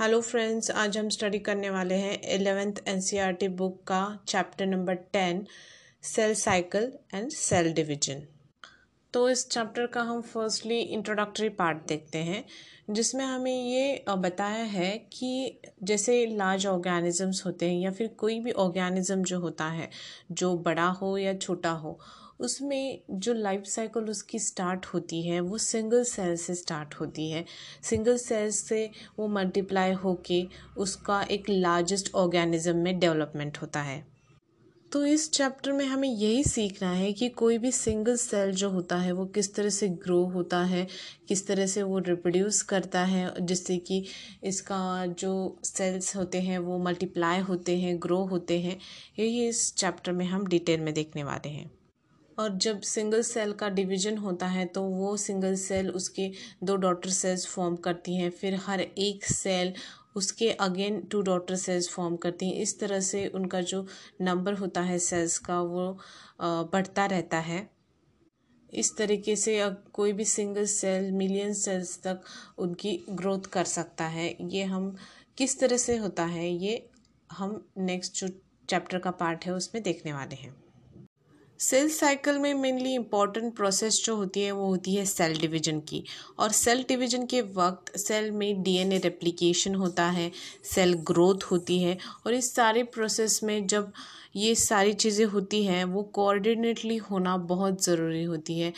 Hello friends आज हम study करने वाले हैं एलेवेंथ एनसीईआरटी बुक का chapter number ten cell cycle and cell division तो इस चैप्टर का हम फर्स्टली इंट्रोडक्टरी पार्ट देखते हैं, जिसमें हमें ये बताया है कि जैसे लार्ज ऑर्गेनिजम्स होते हैं या फिर कोई भी ऑर्गेनिज्म जो होता है, जो बड़ा हो या छोटा हो उसमें जो लाइफ साइकिल उसकी स्टार्ट होती है, वो सिंगल सेल से स्टार्ट होती है। सिंगल सेल से वो मल्टीप्लाई होके उसका एक लार्जेस्ट ऑर्गेनिज्म में डेवलपमेंट होता है। तो इस चैप्टर में हमें यही सीखना है कि कोई भी सिंगल सेल जो होता है, वो किस तरह से ग्रो होता है, किस तरह से वो रिप्रोड्यूस करता है, जिससे कि इसका जो सेल्स होते हैं, वो मल्टीप्लाई होते हैं ग्रो होते हैं, यही इस चैप्टर में हम डिटेल में देखने वाले हैं। और जब सिंगल सेल का डिवीज़न होता है तो वो सिंगल सेल उसके दो डॉटर सेल्स फॉर्म करती हैं। फिर हर एक सेल उसके again two daughter cells form करती हैं। इस तरह से उनका जो नंबर होता है सेल्स का, वो बढ़ता रहता है। इस तरीके से कोई भी सिंगल सेल मिलियन सेल्स तक उनकी ग्रोथ कर सकता है। ये हम किस तरह से होता है, ये हम नेक्स्ट जो चैप्टर का पार्ट है, उसमें देखने वाले हैं। सेल साइकिल में मेनली इंपॉर्टेंट प्रोसेस जो होती है, वो होती है सेल डिवीज़न की। और सेल डिवीज़न के वक्त सेल में डीएनए रेप्लिकेशन होता है सेल ग्रोथ होती है और इस सारे प्रोसेस में जब ये सारी चीज़ें होती हैं, वो कोऑर्डिनेटली होना बहुत ज़रूरी होती है।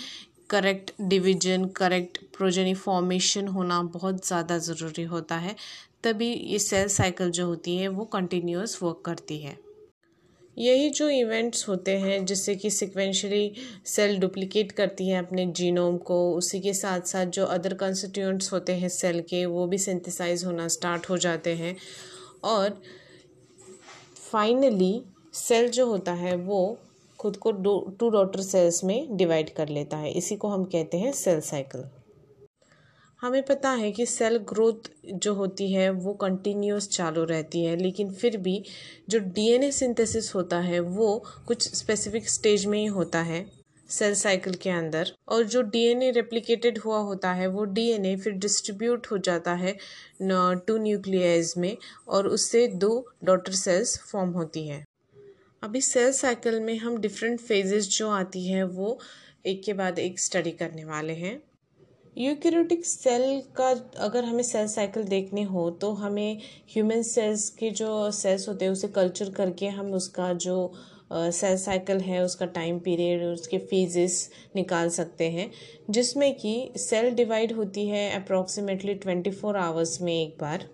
Correct division correct progeny formation होना बहुत ज़्यादा ज़रूरी होता है, तभी ये सेल साइकिल जो होती है, वो कंटिन्यूस वर्क करती है। यही जो इवेंट्स होते हैं, जिससे कि सिक्वेंशली सेल डुप्लीकेट करती है अपने जीनोम को, उसी के साथ साथ जो अदर कंस्टिट्यूंट्स होते हैं सेल के, वो भी सिंथेसाइज होना स्टार्ट हो जाते हैं। और फाइनली सेल जो होता है, वो खुद को टू डॉटर सेल्स में डिवाइड कर लेता है। इसी को हम कहते हैं सेल साइकिल हमें पता है कि सेल ग्रोथ जो होती है, वो कंटिन्यूस चालू रहती है, लेकिन फिर भी जो डीएनए सिंथेसिस होता है, वो कुछ स्पेसिफिक स्टेज में ही होता है सेल साइकिल के अंदर। और जो डीएनए रेप्लिकेटेड हुआ होता है, वो डीएनए फिर डिस्ट्रीब्यूट हो जाता है टू न्यूक्लियाइज में, और उससे दो डॉटर सेल्स फॉर्म होती हैं। अभी सेल साइकिल में हम डिफरेंट फेजेस जो आती हैं, वो एक के बाद एक स्टडी करने वाले हैं। यूकेरियोटिक सेल का अगर हमें सेल साइकिल देखने हो तो हमें ह्यूमन सेल्स के जो सेल्स होते हैं उसे कल्चर करके हम उसका जो सेल uh, साइकिल है उसका टाइम पीरियड उसके फेजेस निकाल सकते हैं। जिसमें कि सेल डिवाइड होती है अप्रॉक्सीमेटली ट्वेंटी फोर आवर्स में एक बार।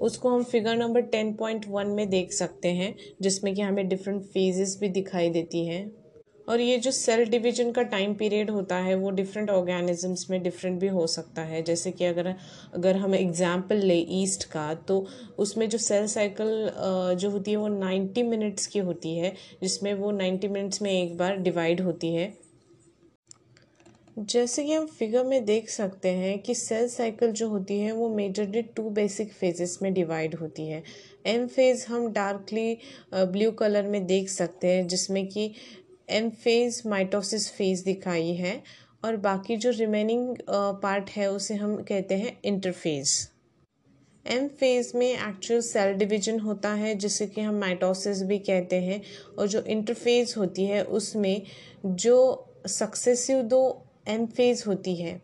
उसको हम figure number ten point one में देख सकते हैं जिसमें कि हमें डिफरेंट फेजेस भी दिखाई देती हैं। और ये जो सेल डिवीज़न का टाइम पीरियड होता है, वो डिफरेंट ऑर्गेनिजम्स में डिफरेंट भी हो सकता है। जैसे कि अगर अगर हम एग्ज़ाम्पल ले ईस्ट का तो उसमें जो सेल साइकिल जो होती है वो नाइन्टी मिनट्स की होती है, जिसमें वो नाइन्टी मिनट्स में एक बार डिवाइड होती है। जैसे कि हम फिगर में देख सकते हैं कि सेल साइकिल जो होती है, वो मेजरली टू बेसिक फेजेस में डिवाइड होती है। एम फ़ेज़ हम डार्कली ब्लू कलर में देख सकते हैं, जिसमें कि एम फ़ेज़ माइटोसिस फ़ेज़ दिखाई है और बाकी जो रिमेनिंग पार्ट है, उसे हम कहते हैं इंटरफेज एम फ़ेज़ में एक्चुअल सेल डिवीज़न होता है, जिसे कि हम माइटोसिस भी कहते हैं और जो इंटरफेज होती है, उसमें जो सक्सेसिव दो एम फ़ेज़ होती है,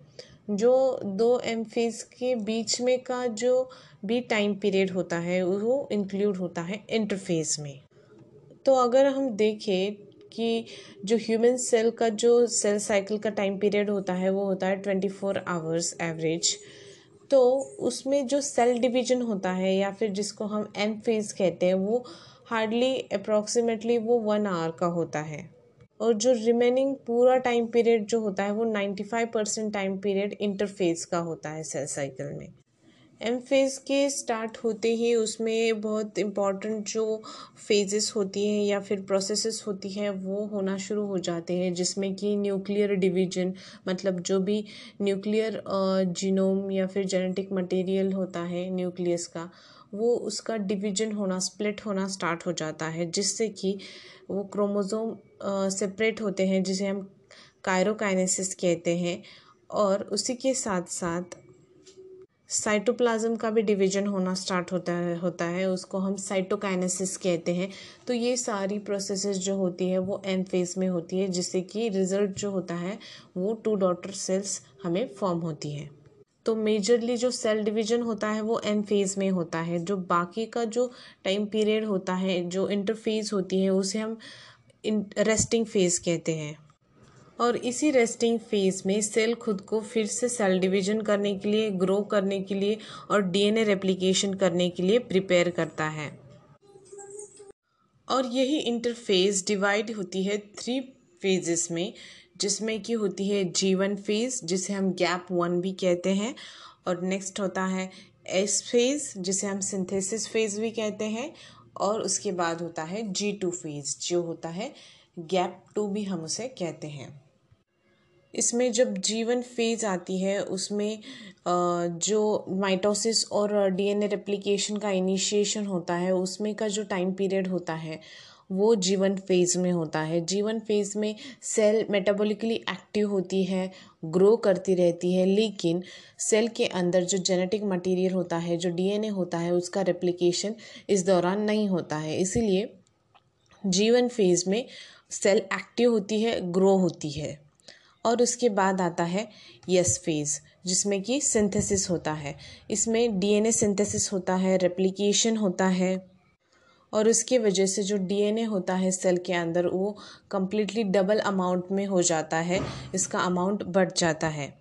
जो दो एम फ़ेज़ के बीच में का जो भी टाइम पीरियड होता है, वो इंक्लूड होता है इंटरफेज में. तो अगर हम देखें कि जो ह्यूमन सेल का जो सेल साइकिल का टाइम पीरियड होता है, वो होता है ट्वेंटी फोर आवर्स एवरेज तो उसमें जो सेल डिवीज़न होता है या फिर जिसको हम एम फ़ेज़ कहते हैं, वो हार्डली अप्रॉक्सीमेटली वो वन आवर का होता है. और जो रिमेनिंग पूरा टाइम पीरियड जो होता है, वो ninety five percent time period interphase का होता है सेल साइकिल में. एम फ़ेज़ के स्टार्ट होते ही उसमें बहुत इंपॉर्टेंट जो फेजेस होती हैं या फिर प्रोसेसेस होती हैं, वो होना शुरू हो जाते हैं, जिसमें कि न्यूक्लियर डिवीज़न मतलब जो भी न्यूक्लियर जीनोम या फिर जेनेटिक मटेरियल होता है न्यूक्लियस का, वो उसका डिवीज़न होना स्प्लिट होना स्टार्ट हो जाता है, जिससे कि वो क्रोमोज़ोम सेपरेट होते हैं, जिसे हम कायरोकाइनेसिस कहते हैं, और उसी के साथ साथ साइटोप्लाज्म का भी डिवीज़न होना स्टार्ट होता है होता है, उसको हम साइटोकाइनेसिस कहते हैं। तो ये सारी प्रोसेसेस जो होती है, वो एन फ़ेज़ में होती है, जिससे कि रिज़ल्ट जो होता है, वो टू डॉटर सेल्स हमें फॉर्म होती है। तो मेजरली जो सेल डिवीज़न होता है, वो एन फ़ेज़ में होता है। जो बाकी का जो टाइम पीरियड होता है, जो इंटरफेज होती है, उसे हम रेस्टिंग फ़ेज़ कहते हैं। और इसी रेस्टिंग फ़ेज़ में सेल खुद को फिर से सेल डिवीज़न करने के लिए ग्रो करने के लिए और डीएनए रेप्लिकेशन करने के लिए प्रिपेयर करता है। और यही इंटरफेज डिवाइड होती है थ्री फेजेस में, जिसमें कि होती है जीवन फ़ेज़ जिसे हम गैप वन भी कहते हैं, और नेक्स्ट होता है एस फ़ेज़ जिसे हम सिंथेसिस फ़ेज़ भी कहते हैं, और उसके बाद होता है जी टू फ़ेज़ जो होता है गैप टू भी हम उसे कहते हैं। इसमें जब जीवन फ़ेज़ आती है, उसमें जो माइटोसिस और डीएनए रेप्लिकेशन का इनिशिएशन होता है, उसमें का जो टाइम पीरियड होता है, वो जीवन फ़ेज़ में होता है। जीवन फ़ेज़ में सेल मेटाबॉलिकली एक्टिव होती है ग्रो करती रहती है, लेकिन सेल के अंदर जो जेनेटिक मटेरियल होता है, जो डीएनए होता है, उसका रेप्लिकेशन इस दौरान नहीं होता है। इसीलिए जीवन फ़ेज़ में सेल एक्टिव होती है ग्रो होती है। और उसके बाद आता है यस फ़ेज़, जिसमें कि सिंथेसिस होता है। इसमें डीएनए सिंथेसिस होता है, रेप्लिकेशन होता है, और उसके वजह से जो डीएनए होता है सेल के अंदर, वो कम्प्लीटली डबल अमाउंट में हो जाता है। इसका अमाउंट बढ़ जाता है।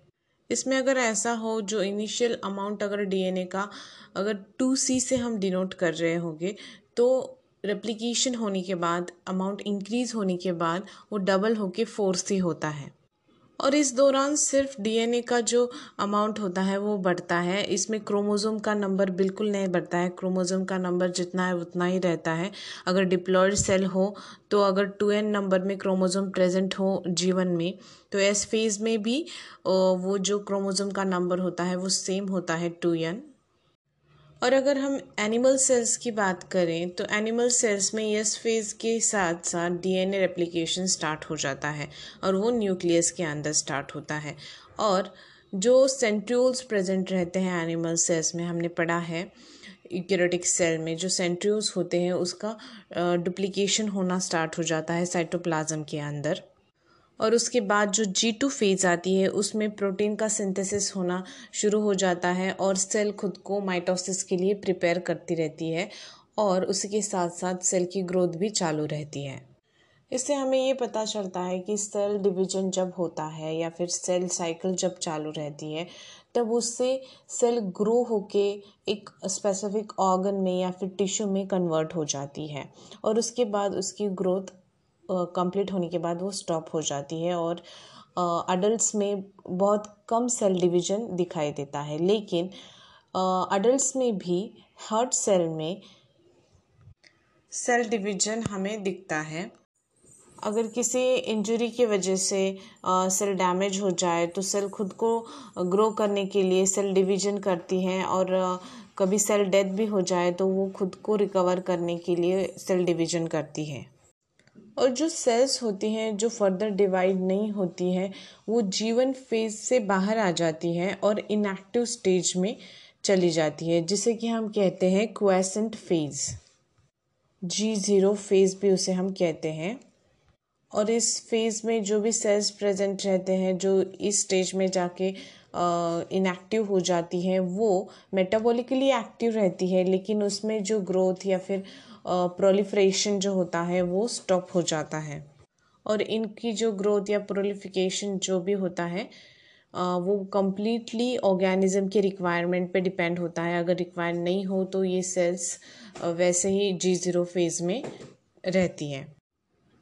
इसमें अगर ऐसा हो, जो इनिशियल अमाउंट अगर डीएनए का, अगर टू सी से हम डिनोट कर रहे होंगे तो रेप्लिकेशन होने के बाद अमाउंट इंक्रीज़ होने के बाद, वो डबल होके फोर सी होता है। और इस दौरान सिर्फ़ डीएनए का जो अमाउंट होता है, वो बढ़ता है। इसमें क्रोमोज़ोम का नंबर बिल्कुल नहीं बढ़ता है। क्रोमोज़ोम का नंबर जितना है, उतना ही रहता है। अगर डिप्लॉयड सेल हो तो अगर टू एन नंबर में क्रोमोज़ोम प्रेजेंट हो जीवन में तो एस फ़ेज़ में भी वो जो क्रोमोज़ोम का नंबर होता है, वो सेम होता है टू एन और अगर हम एनिमल सेल्स की बात करें तो एनिमल सेल्स में यस फ़ेज़ के साथ साथ डीएनए रेप्लिकेशन स्टार्ट हो जाता है और वो न्यूक्लियस के अंदर स्टार्ट होता है। और जो सेंट्रियोल्स प्रेजेंट रहते हैं एनिमल सेल्स में, हमने पढ़ा है यूकेरेटिक सेल में, जो सेंट्रियोल्स होते हैं, उसका डुप्लीकेशन होना स्टार्ट हो जाता है साइटोप्लाज्म के अंदर। और उसके बाद जो जी टू फ़ेज़ आती है, उसमें प्रोटीन का सिंथेसिस होना शुरू हो जाता है और सेल खुद को माइटोसिस के लिए प्रिपेयर करती रहती है और उसके साथ साथ सेल की ग्रोथ भी चालू रहती है। इससे हमें ये पता चलता है कि सेल डिवीज़न जब होता है या फिर सेल साइकिल जब चालू रहती है, तब उससे सेल ग्रो होके एक स्पेसिफिक ऑर्गन में या फिर टिश्यू में कन्वर्ट हो जाती है और उसके बाद उसकी ग्रोथ कंप्लीट होने के बाद वो स्टॉप हो जाती है और अडल्ट्स में बहुत कम सेल डिवीज़न दिखाई देता है। लेकिन अडल्ट्स में भी हार्ट सेल में सेल डिवीज़न हमें दिखता है। अगर किसी इंजरी की वजह से सेल डैमेज हो जाए तो सेल खुद को ग्रो करने के लिए सेल डिवीज़न करती है और कभी सेल डेथ भी हो जाए तो वो खुद को रिकवर करने के लिए सेल डिवीज़न करती है। और जो सेल्स होती हैं, जो फर्दर डिवाइड नहीं होती हैं, वो जीवन फ़ेज़ से बाहर आ जाती हैं और इनएक्टिव स्टेज में चली जाती है, जिसे कि हम कहते हैं quiescent phase G zero phase भी उसे हम कहते हैं। और इस फ़ेज़ में जो भी सेल्स प्रेजेंट रहते हैं, जो इस स्टेज में जाके इनएक्टिव हो जाती हैं, वो मेटाबॉलिकली एक्टिव रहती है, लेकिन उसमें जो ग्रोथ या फिर प्रोलिफ्रेशन जो होता है, वो स्टॉप हो जाता है। और इनकी जो ग्रोथ या प्रोलिफिकेशन जो भी होता है वो कम्प्लीटली ऑर्गेनिज्म के रिक्वायरमेंट पे डिपेंड होता है। अगर रिक्वायर नहीं हो तो ये सेल्स वैसे ही जी ज़ीरो फ़ेज़ में रहती हैं।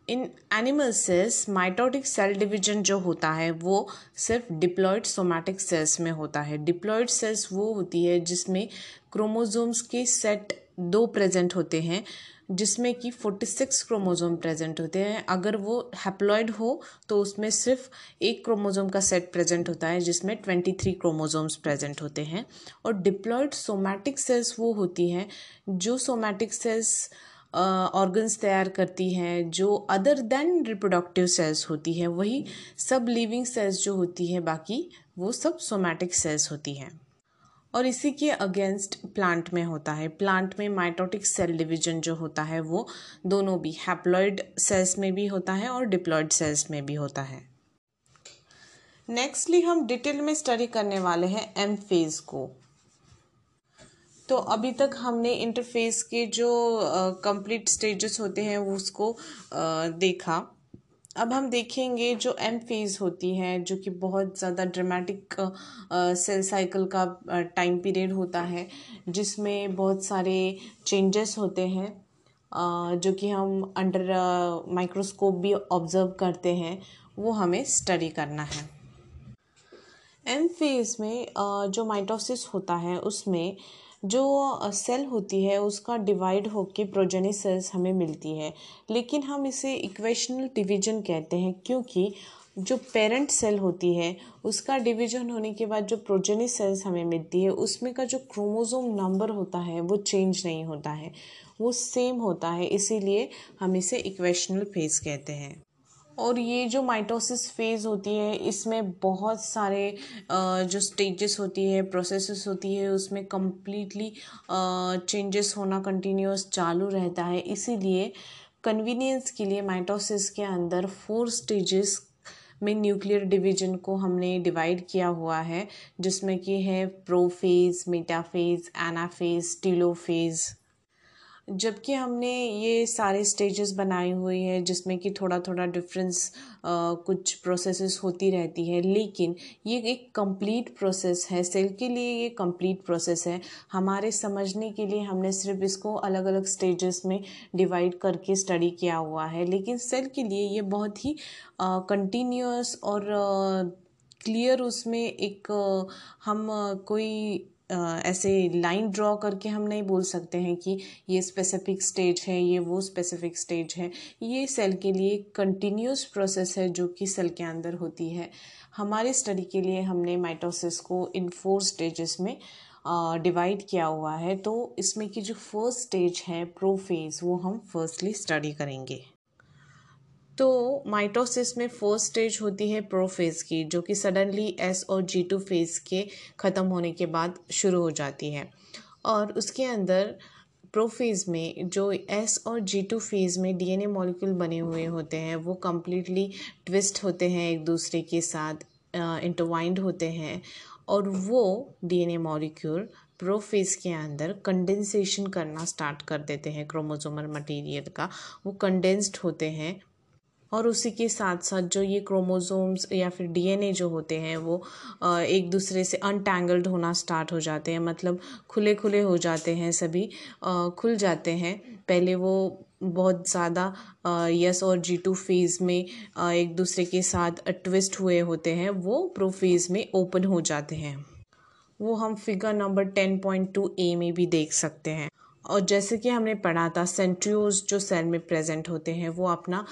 इन animal cells mitotic cell division जो होता है, वो सिर्फ़ डिप्लॉयड सोमैटिक सेल्स में होता है। डिप्लॉयड सेल्स वो होती है जिसमें क्रोमोजोम्स के सेट दो प्रेजेंट होते हैं जिसमें कि फोर्टी सिक्स क्रोमोज़ोम प्रेजेंट होते हैं। अगर वो हैप्लॉयड हो तो उसमें सिर्फ़ एक क्रोमोज़ोम का सेट प्रेजेंट होता है जिसमें ट्वेंटी थ्री क्रोमोज़ोम्स प्रेजेंट होते हैं। और डिप्लॉयड सोमैटिक सेल्स वो होती हैं जो सोमैटिक सेल्स ऑर्गन्स uh, तैयार करती हैं जो अदर देन रिप्रोडक्टिव सेल्स होती हैं। वही सब लिविंग सेल्स जो होती हैं बाकी वो सब सोमैटिक सेल्स होती हैं। और इसी के अगेंस्ट प्लांट में होता है। प्लांट में माइटोटिक सेल डिवीज़न जो होता है वो दोनों भी हैप्लॉयड सेल्स में भी होता है और डिप्लॉयड सेल्स में भी होता है। नेक्स्टली हम डिटेल में स्टडी करने वाले हैं एम फ़ेज़ को। तो अभी तक हमने इंटरफेस के जो कंप्लीट uh, स्टेजेस होते हैं उसको uh, देखा। अब हम देखेंगे जो एम फ़ेज़ होती है, जो कि बहुत ज़्यादा ड्रामेटिक सेल साइकिल का टाइम पीरियड होता है, जिसमें बहुत सारे चेंजेस होते हैं जो कि हम अंडर माइक्रोस्कोप भी ऑब्ज़र्व करते हैं, वो हमें स्टडी करना है। एम फ़ेज़ में जो माइटोसिस होता है, उसमें जो सेल होती है, उसका डिवाइड होके प्रोजेनी सेल्स हमें मिलती है। लेकिन हम इसे इक्वेशनल डिवीज़न कहते हैं, क्योंकि जो पेरेंट सेल होती है, उसका डिवीज़न होने के बाद जो प्रोजेनी सेल्स हमें मिलती है, उसमें का जो क्रोमोजोम नंबर होता है, वो चेंज नहीं होता है। वो सेम होता है, इसीलिए हम इसे इक्वेशनल फ़ेज़ कहते हैं। और ये जो माइटोसिस फ़ेज़ होती है, इसमें बहुत सारे जो स्टेजेस होती है प्रोसेसेस होती है, उसमें कम्प्लीटली चेंजेस होना कंटिन्यूस चालू रहता है। इसीलिए कन्वीनियंस के लिए माइटोसिस के अंदर फोर स्टेजेस में न्यूक्लियर डिवीज़न को हमने डिवाइड किया हुआ है, जिसमें कि है प्रोफेज मेटाफेज एनाफेज टीलोफेज़ जबकि हमने ये सारे स्टेजेस बनाई हुई है जिसमें कि थोड़ा थोड़ा डिफरेंस कुछ प्रोसेसेस होती रहती है। लेकिन ये एक कंप्लीट प्रोसेस है। सेल के लिए ये कंप्लीट प्रोसेस है। हमारे समझने के लिए हमने सिर्फ़ इसको अलग अलग स्टेजेस में डिवाइड करके स्टडी किया हुआ है। लेकिन सेल के लिए ये बहुत ही कंटिन्यूस और क्लियर उसमें एक हम कोई ऐसे लाइन ड्रॉ करके हम नहीं बोल सकते हैं कि ये स्पेसिफिक स्टेज है, ये वो स्पेसिफिक स्टेज है। ये सेल के लिए कंटिन्यूस प्रोसेस है जो कि सेल के अंदर होती है। हमारे स्टडी के लिए हमने माइटोसिस को इन फोर स्टेजेस में डिवाइड किया हुआ है। तो इसमें की जो फ़र्स्ट स्टेज है प्रोफेज वो हम फर्स्टली स्टडी करेंगे। तो माइटोसिस में फ़र्स्ट स्टेज होती है प्रोफेज की, जो कि सडनली एस और जी टू फ़ेज़ के ख़त्म होने के बाद शुरू हो जाती है। और उसके अंदर प्रोफेज में जो एस और जी टू फ़ेज़ में डीएनए मॉलिक्यूल बने हुए होते हैं, वो कम्प्लीटली ट्विस्ट होते हैं एक दूसरे के साथ इंटरवाइंड होते हैं। और वो डीएनए मॉलिक्यूल प्रोफेज के अंदर कंडेंसेशन करना स्टार्ट कर देते हैं क्रोमोजोमल मटेरियल का। वो कंडेंस्ड होते हैं और उसी के साथ साथ जो ये क्रोमोसोम्स या फिर डीएनए जो होते हैं वो एक दूसरे से अनटैंगल्ड होना स्टार्ट हो जाते हैं मतलब खुले खुले हो जाते हैं सभी खुल जाते हैं। पहले वो बहुत ज़्यादा यस और जी टू फ़ेज़ में एक दूसरे के साथ ट्विस्ट हुए होते हैं, वो प्रो फ़ेज़ में ओपन हो जाते हैं। वो हम figure number ten point two A में भी देख सकते हैं। और जैसे कि हमने पढ़ा था सेंट्रियोज जो सेल में प्रेजेंट होते हैं, वो अपना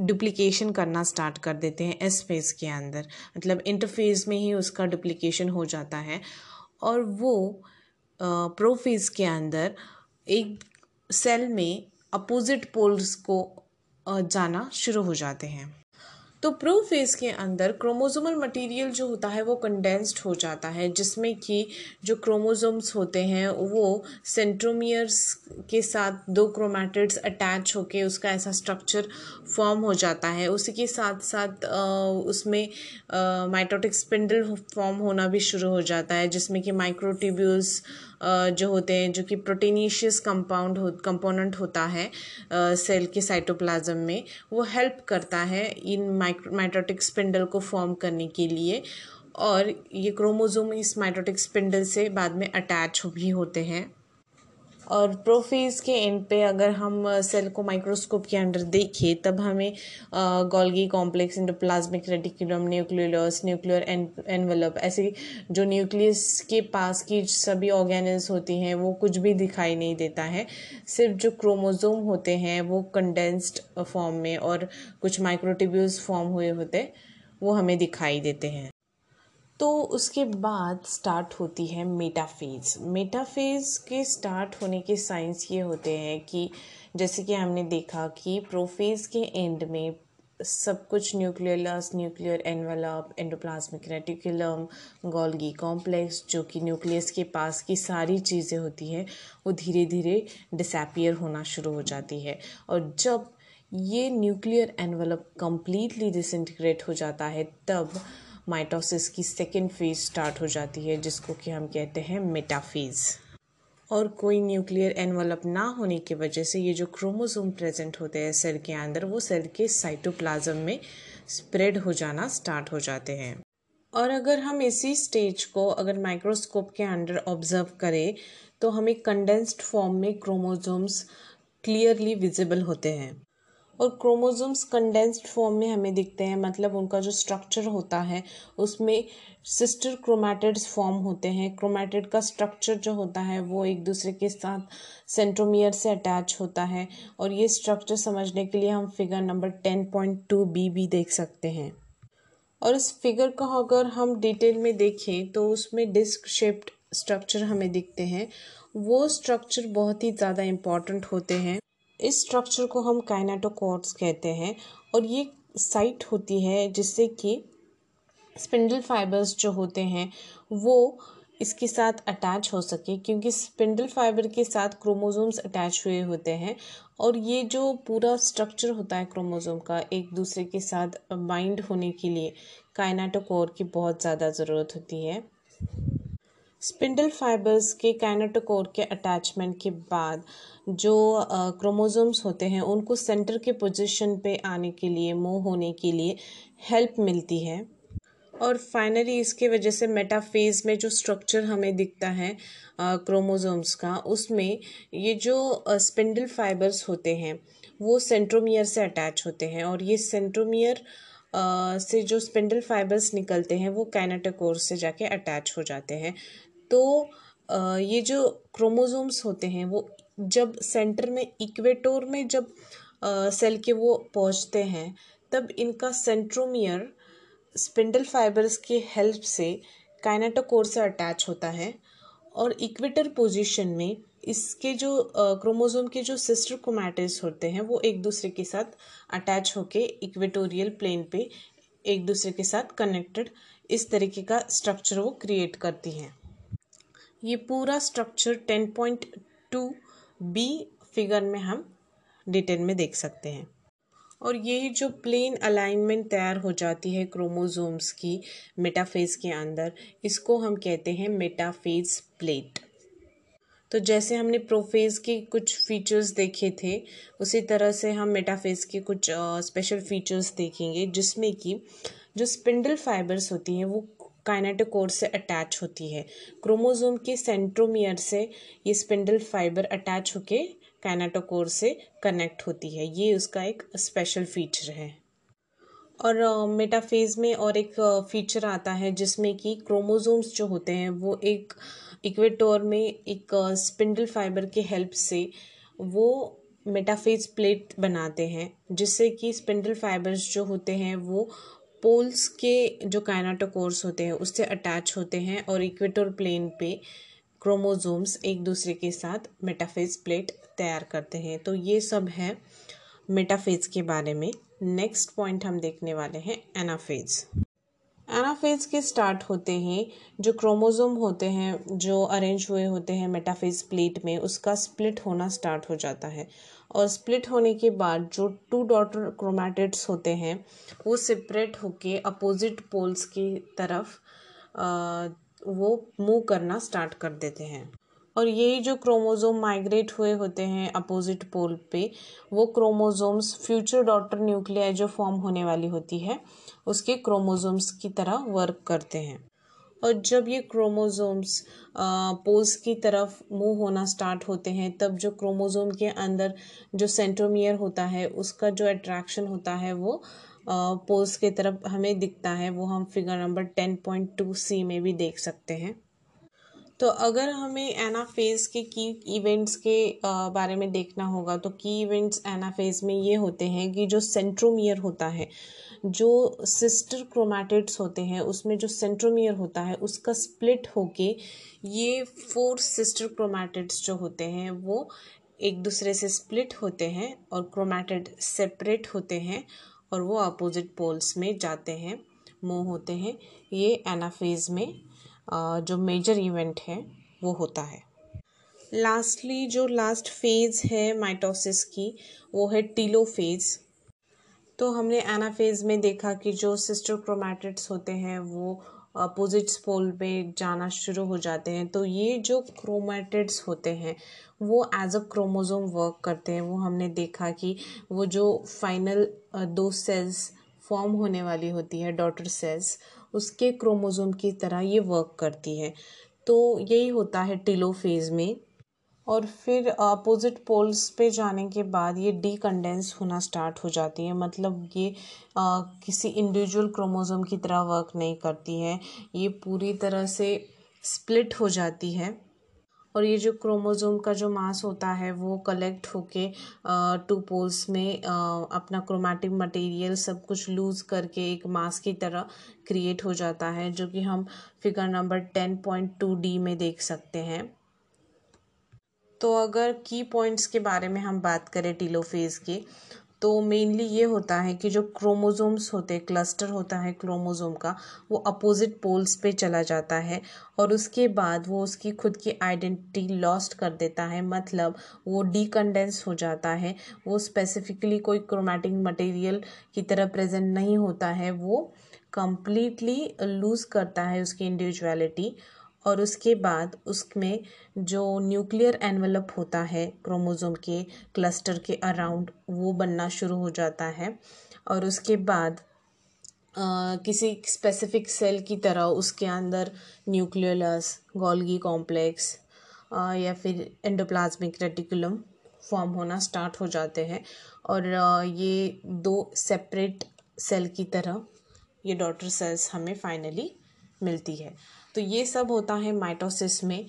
डुप्लीकेशन करना स्टार्ट कर देते हैं एस फ़ेज़ के अंदर। मतलब इंटरफेज़ में ही उसका डुप्लीकेशन हो जाता है। और वो प्रोफेज के अंदर एक सेल में अपोजिट पोल्स को जाना शुरू हो जाते हैं। तो प्रो फ़ेज़ के अंदर क्रोमोजोमल मटेरियल जो होता है वो कंडेंस्ड हो जाता है, जिसमें कि जो क्रोमोजोम्स होते हैं, वो सेंट्रोमियर्स के साथ दो क्रोमैटिड्स अटैच होके उसका ऐसा स्ट्रक्चर फॉर्म हो जाता है। उसी के साथ साथ उसमें माइटोटिक स्पिंडल फॉर्म होना भी शुरू हो जाता है, जिसमें कि माइक्रोट्यूब्यूल्स जो होते हैं, जो कि प्रोटीनिशियस कंपाउंड हो कंपोनेंट होता है सेल के साइटोप्लाज्म में, वो हेल्प करता है इन माइक्रोमाइटोटिक स्पिंडल को फॉर्म करने के लिए। और ये क्रोमोजोम इस माइटोटिक स्पिंडल से बाद में अटैच भी होते हैं। और प्रोफेज के एंड पे अगर हम सेल को माइक्रोस्कोप के अंडर देखें, तब हमें Golgi complex endoplasmic reticulum nucleolus nuclear envelope ऐसे जो न्यूक्लियस के पास की सभी ऑर्गेनल्स होती हैं, वो कुछ भी दिखाई नहीं देता है। सिर्फ़ जो क्रोमोजोम होते हैं, वो कंडेंस्ड फॉर्म में और कुछ माइक्रोटिब्यूल्स फॉर्म हुए होते, वो हमें दिखाई देते हैं। तो उसके बाद स्टार्ट होती है मेटाफेज मेटाफेज के स्टार्ट होने के साइंस ये होते हैं कि जैसे कि हमने देखा कि प्रोफेज के एंड में सब कुछ nucleus nuclear envelope endoplasmic reticulum Golgi complex जो कि न्यूक्लियस के पास की सारी चीज़ें होती हैं, वो धीरे धीरे डिसपियर होना शुरू हो जाती है। और जब ये न्यूक्लियर एनवलप कम्प्लीटली डिसइंटीग्रेट हो जाता है, तब माइटोसिस की सेकेंड फ़ेज़ स्टार्ट हो जाती है, जिसको कि हम कहते हैं मेटाफेज़ और कोई न्यूक्लियर एनवलप ना होने की वजह से ये जो क्रोमोसोम प्रेजेंट होते हैं सेल के अंदर, वो सेल के साइटोप्लाज्म में स्प्रेड हो जाना स्टार्ट हो जाते हैं। और अगर हम इसी स्टेज को अगर माइक्रोस्कोप के अंडर ऑब्ज़र्व करें तो हमें कंडेंस्ड फॉर्म में क्रोमोसोम्स क्लियरली विजिबल होते हैं। और क्रोमोसोम्स कंडेंस्ड फॉर्म में हमें दिखते हैं मतलब उनका जो स्ट्रक्चर होता है, उसमें सिस्टर क्रोमैटिड्स फॉर्म होते हैं। क्रोमैटिड का स्ट्रक्चर जो होता है, वो एक दूसरे के साथ सेंट्रोमियर से अटैच होता है और ये स्ट्रक्चर समझने के लिए हम figure number ten point two B भी देख सकते हैं। और इस फिगर को अगर हम डिटेल में देखें तो उसमें डिस्क शेप्ड स्ट्रक्चर हमें दिखते हैं। वो स्ट्रक्चर बहुत ही ज़्यादा इंपॉर्टेंट होते हैं। इस स्ट्रक्चर को हम काइनाटोकॉर्ड्स कहते हैं और ये साइट होती है जिससे कि स्पिंडल फाइबर्स जो होते हैं, वो इसके साथ अटैच हो सके क्योंकि स्पिंडल फाइबर के साथ क्रोमोसोम्स अटैच हुए होते हैं और ये जो पूरा स्ट्रक्चर होता है क्रोमोसोम का एक दूसरे के साथ बाइंड होने के लिए काइनाटोकोर की बहुत ज़्यादा ज़रूरत होती है। स्पिंडल फाइबर्स के काइनेटोकोर के अटैचमेंट के बाद जो क्रोमोसोम्स होते हैं, उनको सेंटर के पोजीशन पे आने के लिए मूव होने के लिए हेल्प मिलती है। और फाइनली इसके वजह से मेटाफेज में जो स्ट्रक्चर हमें दिखता है क्रोमोसोम्स का, उसमें ये जो स्पिंडल फाइबर्स होते हैं, वो सेंट्रोमियर से अटैच होते हैं। और ये सेंट्रोमियर से जो स्पिंडल फाइबर्स निकलते हैं, वो कैनेटोकोर से जाके अटैच हो जाते हैं। तो ये जो क्रोमोसोम्स होते हैं, वो जब सेंटर में इक्वेटोर में जब सेल के वो पहुँचते हैं, तब इनका सेंट्रोमियर स्पिंडल फाइबर्स की हेल्प से काइनेटोकोर से अटैच होता है और इक्वेटर पोजीशन में इसके जो क्रोमोसोम के जो सिस्टर क्रोमैटिस होते हैं, वो एक दूसरे के साथ अटैच होके इक्वेटोरियल प्लेन पे एक दूसरे के साथ कनेक्टेड इस तरीके का स्ट्रक्चर वो क्रिएट करती हैं। ये पूरा structure ten point two B figure में हम डिटेल में देख सकते हैं। और ये जो प्लेन अलाइनमेंट तैयार हो जाती है क्रोमोसोम्स की मेटाफेज के अंदर, इसको हम कहते हैं मेटाफेज प्लेट तो जैसे हमने प्रोफेज के कुछ फीचर्स देखे थे, उसी तरह से हम मेटाफेज के कुछ स्पेशल फीचर्स देखेंगे, जिसमें कि जो स्पिंडल फाइबर्स होती हैं, वो काइनेटोकोर से अटैच होती है। क्रोमोसोम के सेंट्रोमियर से ये स्पिंडल फाइबर अटैच होके काइनेटोकोर से कनेक्ट होती है। ये उसका एक स्पेशल फीचर है। और मेटाफेज में और एक फीचर आता है जिसमें कि क्रोमोसोम्स जो होते हैं वो एक इक्वेटोर में एक स्पिंडल फाइबर के हेल्प से वो मेटाफेज प्लेट बनाते हैं जिससे कि स्पिंडल फाइबर्स जो होते हैं वो पोल्स के जो काइनाटोकोर्स होते हैं, उससे अटैच होते हैं और इक्वेटर प्लेन पे क्रोमोजोम्स एक दूसरे के साथ मेटाफेज प्लेट तैयार करते हैं। तो ये सब है मेटाफेज के बारे में। नेक्स्ट पॉइंट हम देखने वाले हैं एनाफेज एनाफेज के स्टार्ट होते हैं, जो क्रोमोजोम होते हैं, जो अरेंज हुए होते हैं मेटाफेज प्लेट में, उसका स्प्लिट होना स्टार्ट हो जाता है। और स्प्लिट होने के बाद जो टू डॉटर क्रोमैटिड्स होते हैं वो सेपरेट होके अपोजिट पोल्स की तरफ़ आ, वो मूव करना स्टार्ट कर देते हैं। और यही जो क्रोमोज़ोम माइग्रेट हुए होते हैं अपोजिट पोल पे वो क्रोमोज़ोम्स फ्यूचर डॉटर न्यूक्लियाई जो फॉर्म होने वाली होती है उसके क्रोमोज़ोम्स की तरह वर्क करते हैं। और जब ये क्रोमोसोम्स पोल्स की तरफ़ मूव होना स्टार्ट होते हैं, तब जो क्रोमोसोम के अंदर जो सेंट्रोमियर होता है, उसका जो अट्रैक्शन होता है वो पोल्स की तरफ़ हमें दिखता है, वो हम figure number ten point two C में भी देख सकते हैं। तो अगर हमें एनाफेज के की इवेंट्स के बारे में देखना होगा तो की इवेंट्स एनाफेज में ये होते हैं कि जो सेंट्रोमियर होता है, जो सिस्टर क्रोमैटिड्स होते हैं, उसमें जो सेंट्रोमियर होता है, उसका स्प्लिट होके ये फोर सिस्टर क्रोमैटिड्स जो होते हैं, वो एक दूसरे से स्प्लिट होते हैं और क्रोमैटिड सेपरेट होते हैं और वो अपोजिट पोल्स में जाते हैं मूव होते हैं, ये एनाफेज में जो मेजर इवेंट है, वो होता है। लास्टली जो लास्ट फ़ेज़ है माइटोसिस की, वो है टीलो फ़ेज़ तो हमने एनाफेज में देखा कि जो सिस्टर क्रोमैटिड्स होते हैं, वो अपोजिट्स पोल पे जाना शुरू हो जाते हैं। तो ये जो क्रोमैटिड्स होते हैं, वो एज अ क्रोमोज़ोम वर्क करते हैं। वो हमने देखा कि वो जो फाइनल दो सेल्स फॉर्म होने वाली होती है डॉटर सेल्स उसके क्रोमोज़ोम की तरह ये वर्क करती है। तो यही होता है टिलोफेज में। और फिर अपोजिट पोल्स पे जाने के बाद ये डी कंडेंस होना स्टार्ट हो जाती है। मतलब ये आ, किसी इंडिविजुअल क्रोमोज़ोम की तरह वर्क नहीं करती है। ये पूरी तरह से स्प्लिट हो जाती है। और ये जो क्रोमोज़ोम का जो मास होता है, वो कलेक्ट होके टू पोल्स में अपना क्रोमेटिक मटेरियल सब कुछ लूज़ करके एक मास की तरह क्रिएट हो जाता है, जो कि हम figure number ten point two D में देख सकते हैं। तो अगर की पॉइंट्स के बारे में हम बात करें टीलोफेज के तो मेनली ये होता है कि जो क्रोमोज़ोम्स होते हैं क्लस्टर होता है क्रोमोज़ोम का, वो अपोजिट पोल्स पे चला जाता है और उसके बाद वो उसकी खुद की आइडेंटिटी लॉस्ट कर देता है मतलब वो डीकंडेंस हो जाता है, वो स्पेसिफिकली कोई क्रोमेटिक मटेरियल की तरह प्रेजेंट नहीं होता है, वो कम्प्लीटली लूज़ करता है उसकी इंडिविजुअलिटी और उसके बाद उसमें जो न्यूक्लियर एनवलप होता है क्रोमोज़ोम के क्लस्टर के अराउंड वो बनना शुरू हो जाता है। और उसके बाद आ, किसी स्पेसिफिक सेल की तरह उसके अंदर न्यूक्लियोलस गोल्गी कॉम्प्लेक्स या फिर एंडोप्लाज्मिक रेटिकुलम फॉर्म होना स्टार्ट हो जाते हैं। और ये दो सेपरेट सेल की तरह ये डॉटर सेल्स हमें फाइनली मिलती है। तो ये सब होता है माइटोसिस में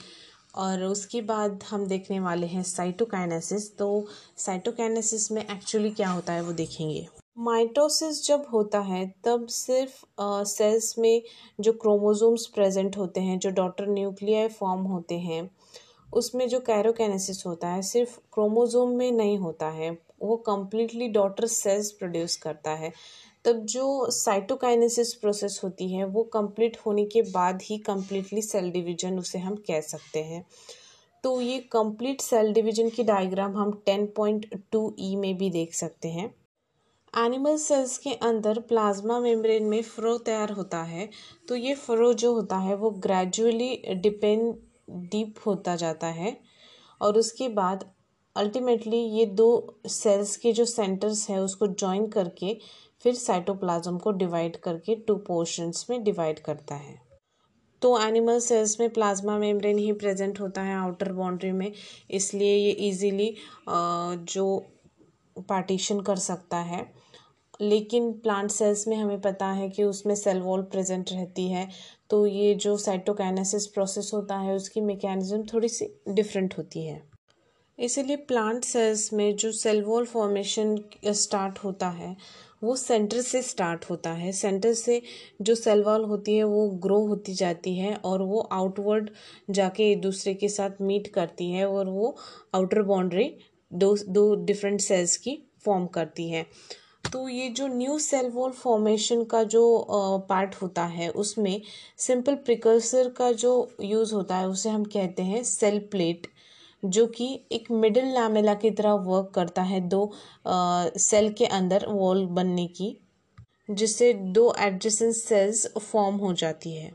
और उसके बाद हम देखने वाले हैं साइटोकाइनेसिस। तो साइटोकाइनेसिस में एक्चुअली क्या होता है वो देखेंगे। माइटोसिस जब होता है, तब सिर्फ़ सेल्स में जो क्रोमोसोम्स प्रेजेंट होते हैं, जो डॉटर न्यूक्लियाई फॉर्म होते हैं, उसमें जो कैरोकैनेसिस होता है, सिर्फ़ क्रोमोसोम में नहीं होता है। वो कम्प्लीटली डॉटर सेल्स प्रोड्यूस करता है। तब जो साइटोकाइनेसिस प्रोसेस होती है, वो कंप्लीट होने के बाद ही कम्प्लीटली सेल डिवीज़न उसे हम कह सकते हैं। तो ये कंप्लीट सेल डिवीज़न की डायग्राम हम टेन पॉइंट टू ई में भी देख सकते हैं। एनिमल सेल्स के अंदर प्लाज्मा मेम्ब्रेन में फ्रो तैयार होता है। तो ये फ्रो जो होता है, वो ग्रेजुअली डिपेंड डीप होता जाता है। और उसके बाद अल्टीमेटली ये दो सेल्स के जो सेंटर्स हैं, उसको जॉइन करके फिर साइटोप्लाज्म को डिवाइड करके टू पोर्शंस में डिवाइड करता है। तो एनिमल सेल्स में प्लाज्मा मेम्ब्रेन ही प्रेजेंट होता है आउटर बाउंड्री में, इसलिए ये इजीली जो पार्टीशन कर सकता है। लेकिन प्लांट सेल्स में हमें पता है कि उसमें सेल वॉल प्रेजेंट रहती है तो ये जो साइटोकाइनेसिस प्रोसेस होता है, उसकी मैकेनिज्म थोड़ी सी डिफरेंट होती है। इसीलिए प्लांट सेल्स में जो सेल वॉल फॉर्मेशन स्टार्ट होता है वो सेंटर से स्टार्ट होता है। सेंटर से जो सेल वॉल होती है, वो ग्रो होती जाती है और वो आउटवर्ड जाके एक दूसरे के साथ मीट करती है और वो आउटर बाउंड्री दो दो डिफरेंट सेल्स की फॉर्म करती है। तो ये जो न्यू सेल वॉल फॉर्मेशन का जो पार्ट होता है, उसमें सिंपल प्रिकर्सर का जो यूज़ होता है, उसे हम कहते हैं सेल प्लेट जो कि एक मिडिल लैमेला की तरह वर्क करता है दो सेल के अंदर वॉल बनने की, जिससे दो एडजेसेंट सेल्स फॉर्म हो जाती है।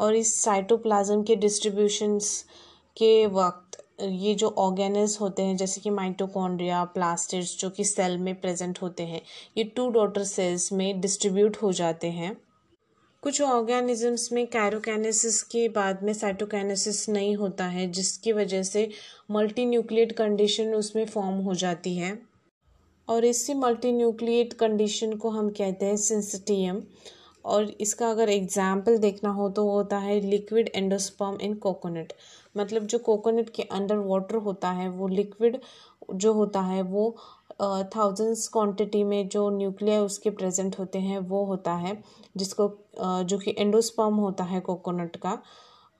और इस साइटोप्लाज्म के डिस्ट्रीब्यूशंस के वक्त, ये जो ऑर्गेनल्स होते हैं, जैसे कि माइटोकॉन्ड्रिया प्लास्टिड्स जो कि सेल में प्रेजेंट होते हैं, ये टू डॉटर सेल्स में डिस्ट्रीब्यूट हो जाते हैं। कुछ ऑर्गेनिजम्स में कैरोकैनेसिस के बाद में साइटोकैनेसिस नहीं होता है, जिसकी वजह से मल्टी न्यूक्लिएट कंडीशन उसमें फॉर्म हो जाती है। और इसी मल्टी न्यूक्लिएट कंडीशन को हम कहते हैं सिंसिटियम और इसका अगर एग्ज़ाम्पल देखना हो तो होता है लिक्विड एंडोस्पर्म इन कोकोनट। मतलब जो कोकोनट के अंडर वाटर होता है, वो लिक्विड जो होता है वो थाउजेंड्स क्वांटिटी में जो न्यूक्लिया उसके प्रेजेंट होते हैं, वो होता है, जिसको जो कि एंडोस्पर्म होता है कोकोनट का,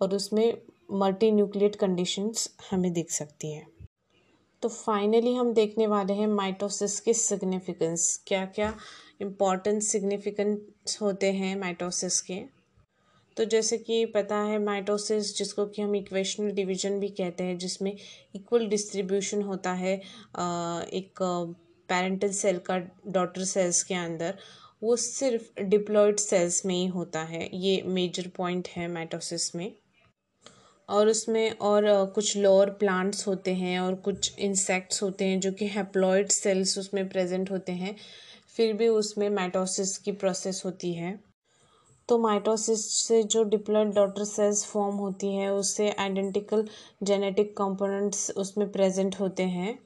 और उसमें मल्टी न्यूक्लियट कंडीशंस हमें दिख सकती हैं। तो फाइनली हम देखने वाले हैं माइटोसिस के सिग्निफिकेंस क्या क्या इंपॉर्टेंट सिग्निफिकेंस होते हैं माइटोसिस के। तो जैसे कि पता है माइटोसिस, जिसको कि हम इक्वेशनल डिवीज़न भी कहते हैं, जिसमें इक्वल डिस्ट्रीब्यूशन होता है एक पेरेंटल सेल का डॉटर सेल्स के अंदर, वो सिर्फ़ डिप्लॉयड सेल्स में ही होता है। ये मेजर पॉइंट है माइटोसिस में। और उसमें और कुछ लोअर प्लांट्स होते हैं और कुछ इंसेक्ट्स होते हैं जो कि हैप्लॉयड सेल्स उसमें प्रेजेंट होते हैं। फिर भी उसमें माइटोसिस की प्रोसेस होती है। तो माइटोसिस से जो डिप्लॉयड डॉटर सेल्स फॉर्म होती है, उससे आइडेंटिकल जेनेटिक कंपोनेंट्स उसमें प्रेजेंट होते हैं।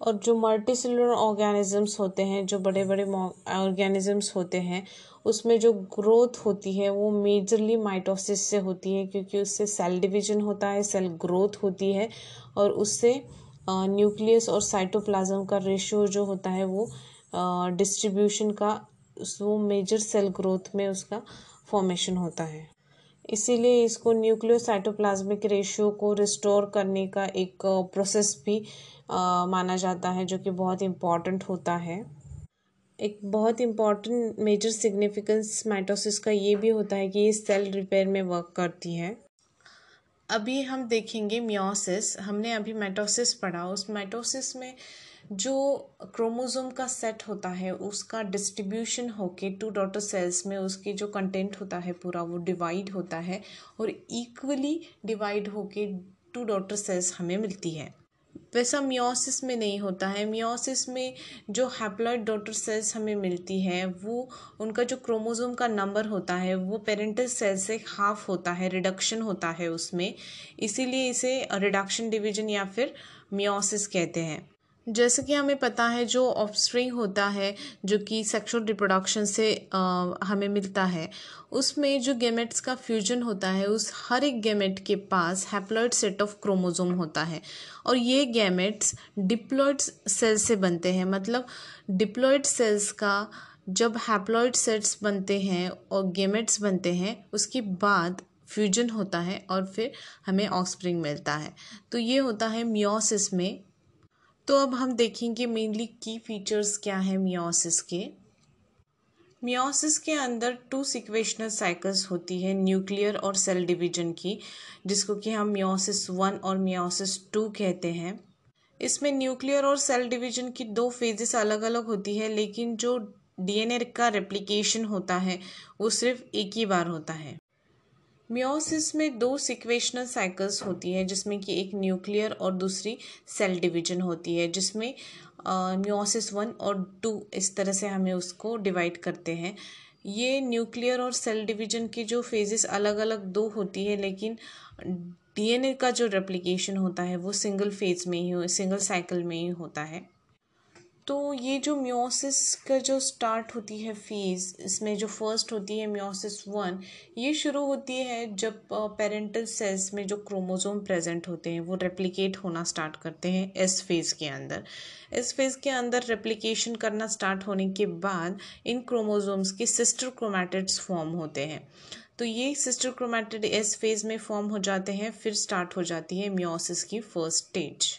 और जो मल्टी सेलुलर ऑर्गेनिजम्स होते हैं, जो बड़े बड़े ऑर्गेनिजम्स होते हैं, उसमें जो ग्रोथ होती है, वो मेजरली माइटोसिस से होती है, क्योंकि उससे सेल डिवीज़न होता है, सेल ग्रोथ होती है, और उससे न्यूक्लियस और साइटोप्लाज्म का रेशियो जो होता है, वो डिस्ट्रीब्यूशन का वो मेजर सेल ग्रोथ में उसका फॉर्मेशन होता है। इसीलिए इसको न्यूक्लियो साइटोप्लाज्मिक रेशियो को रिस्टोर करने का एक प्रोसेस भी आ, माना जाता है जो कि बहुत इंपॉर्टेंट होता है। एक बहुत इंपॉर्टेंट मेजर सिग्निफिकेंस माइटोसिस का ये भी होता है कि ये सेल रिपेयर में वर्क करती है। अभी हम देखेंगे मियोसिस हमने अभी माइटोसिस पढ़ा। उस माइटोसिस में जो क्रोमोसोम का सेट होता है, उसका डिस्ट्रीब्यूशन होके टू डॉटर सेल्स में उसकी जो कंटेंट होता है पूरा, वो डिवाइड होता है और इक्वली डिवाइड होके टू डॉटर सेल्स हमें मिलती है। वैसा मियोसिस में नहीं होता है। मियोसिस में जो हैप्लॉइड डॉटर सेल्स हमें मिलती है, वो, उनका जो क्रोमोसोम का नंबर होता है, वो पेरेंटल सेल से हाफ़ होता है रिडक्शन होता है उसमें। इसीलिए इसे रिडक्शन डिवीज़न या फिर मियोसिस कहते हैं। जैसे कि हमें पता है जो ऑफस्प्रिंग होता है जो कि सेक्सुअल रिप्रोडक्शन से आ, हमें मिलता है उसमें जो गेमेट्स का फ्यूजन होता है उस हर एक गेमेट के पास हैप्लॉइड सेट ऑफ़ क्रोमोजोम होता है और ये गेमेट्स डिप्लॉइड सेल से बनते हैं। मतलब डिप्लॉइड सेल्स का जब हैप्लॉइड सेट्स बनते हैं और गेमेट्स बनते हैं उसके बाद फ्यूजन होता है और फिर हमें ऑक्सप्रिंग मिलता है। तो ये होता है मियोसिस में तो अब हम देखेंगे मेनली की फीचर्स क्या है मियोसिस के। मियोसिस के अंदर टू सिक्वेशनल साइकिल्स होती है न्यूक्लियर और सेल डिवीज़न की, जिसको कि हम मियोसिस वन और मियोसिस टू कहते हैं। इसमें न्यूक्लियर और सेल डिवीज़न की दो फेजेस अलग अलग होती है, लेकिन जो डीएनए का रेप्लिकेशन होता है, वो सिर्फ़ एक ही बार होता है। मियोसिस में दो सिक्वेशनल साइकिल्स होती है, जिसमें कि एक न्यूक्लियर और दूसरी सेल डिवीज़न होती है, जिसमें मियोसिस वन और टू इस तरह से हमें उसको डिवाइड करते हैं। ये न्यूक्लियर और सेल डिवीज़न की जो फेजेस अलग अलग दो होती है, लेकिन डीएनए का जो रेप्लिकेशन होता है, वो सिंगल फ़ेज़ में ही सिंगल साइकिल में ही होता है। तो ये जो म्योसिस का जो स्टार्ट होती है फ़ेज़ इसमें जो फ़र्स्ट होती है म्योसिस वन ये शुरू होती है जब पेरेंटल सेल्स में जो क्रोमोसोम प्रेजेंट होते हैं, वो रेप्लिकेट होना स्टार्ट करते हैं इस फ़ेज़ के अंदर। इस फ़ेज़ के अंदर रेप्लिकेशन करना स्टार्ट होने के बाद इन क्रोमोसोम्स के सिस्टर क्रोमैटिड्स फॉर्म होते हैं। तो ये सिस्टर क्रोमैटिड इस फ़ेज़ में फॉर्म हो जाते हैं, फिर स्टार्ट हो जाती है म्योसिस की फ़र्स्ट स्टेज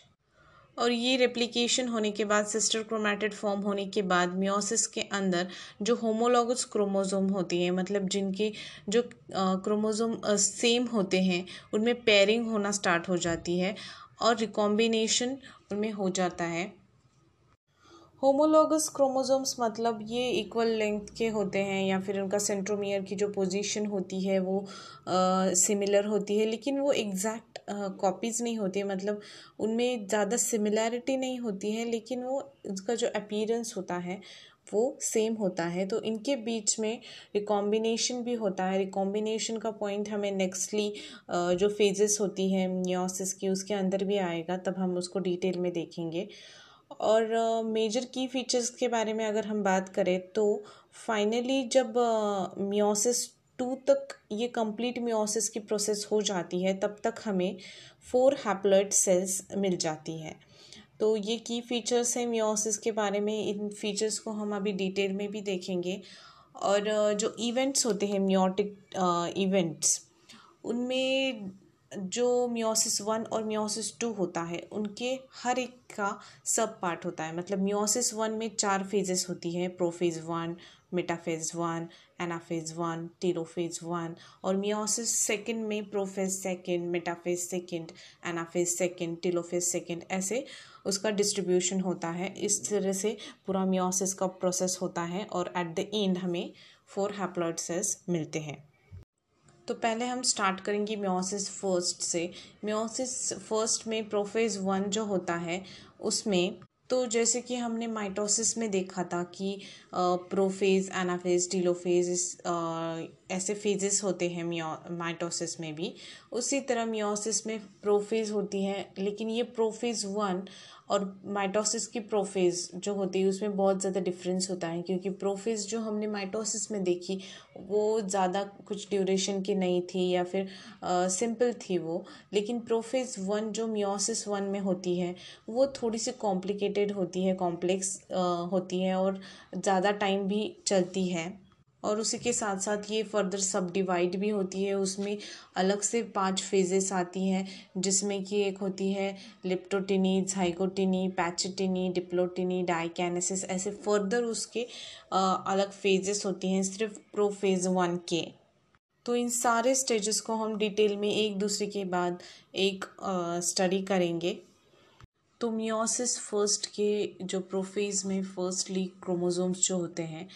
और ये रेप्लिकेशन होने के बाद सिस्टर क्रोमैटिड फॉर्म होने के बाद म्योसिस के अंदर जो होमोलॉगस क्रोमोसोम होती है मतलब जिनके जो क्रोमोसोम सेम होते हैं, उनमें पेयरिंग होना स्टार्ट हो जाती है और रिकॉम्बिनेशन उनमें हो जाता है। होमोलॉगस क्रोमोसोम्स मतलब ये इक्वल लेंथ के होते हैं या फिर उनका सेंट्रोमियर की जो पोजीशन होती है वो सिमिलर होती है, लेकिन वो एग्जैक्ट कॉपीज़ नहीं होती है मतलब उनमें ज़्यादा सिमिलैरिटी नहीं होती है, लेकिन वो उसका जो अपीयरेंस होता है वो सेम होता है। तो इनके बीच में रिकॉम्बिनेशन भी होता है। रिकॉम्बिनेशन का पॉइंट हमें नेक्स्टली जो फेजेस होती है म्योसिस की, उसके अंदर भी आएगा, तब हम उसको डिटेल में देखेंगे। और मेजर की फीचर्स के बारे में अगर हम बात करें तो फाइनली जब मियोसिस टू तक ये कंप्लीट मियोसिस की प्रोसेस हो जाती है, तब तक हमें फोर हैप्लॉइड सेल्स मिल जाती हैं। तो ये की फीचर्स हैं मियोसिस के बारे में, इन फीचर्स को हम अभी डिटेल में भी देखेंगे। और जो इवेंट्स होते हैं मियोटिक इवेंट्स उनमें जो मियोसिस वन और मियोसिस टू होता है, उनके हर एक का सब पार्ट होता है। मतलब मियोसिस वन में चार फेजेस होती है prophase one metaphase one anaphase one telophase one और मियोसिस सेकंड में prophase second metaphase second anaphase second telophase second ऐसे उसका डिस्ट्रीब्यूशन होता है। इस तरह से पूरा मियोसिस का प्रोसेस होता है और एट द एंड हमें फोर हैप्लॉइड सेल्स मिलते हैं। तो पहले हम स्टार्ट करेंगे म्योसिस फ़र्स्ट से। म्योसिस फ़र्स्ट में प्रोफेज वन जो होता है, उसमें तो जैसे कि हमने माइटोसिस में देखा था कि प्रोफेज एनाफेज टीलोफेज ऐसे फेजेस होते हैं माइटोसिस में भी। उसी तरह म्योसिस में प्रोफेज होती है, लेकिन ये प्रोफेज वन और माइटोसिस की प्रोफेज जो होती है, उसमें बहुत ज़्यादा डिफरेंस होता है, क्योंकि प्रोफेज जो हमने माइटोसिस में देखी, वो ज़्यादा कुछ ड्यूरेशन की नहीं थी या फिर सिंपल थी वो। लेकिन प्रोफेज वन जो मियोसिस वन में होती है, वो थोड़ी सी कॉम्प्लिकेटेड होती है कॉम्प्लेक्स होती है और ज़्यादा टाइम भी चलती है। और उसी के साथ साथ ये फर्दर सब डिवाइड भी होती है। उसमें अलग से पाँच फेजेस आती हैं, जिसमें कि एक होती है लिप्टोटिनी झाइकोटिनी पैचटिनी डिप्लोटिनी डाइकैनेसिस ऐसे फर्दर उसके अलग फेजेस होती हैं, सिर्फ़ प्रो फ़ेज़ वन के। तो इन सारे स्टेजेस को हम डिटेल में एक दूसरे के बाद एक स्टडी करेंगे। तो मियोसिस फ़र्स्ट के जो प्रोफेज में फर्स्टली क्रोमोजोम्स जो होते हैं,